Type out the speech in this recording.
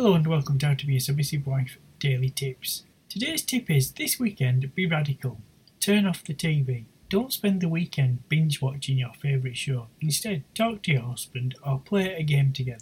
Hello and welcome to to Be a Submissive Wife Daily Tips. Today's tip is this weekend be radical. Turn off the TV. Don't spend the weekend binge watching your favourite show. Instead, talk to your husband or play a game together.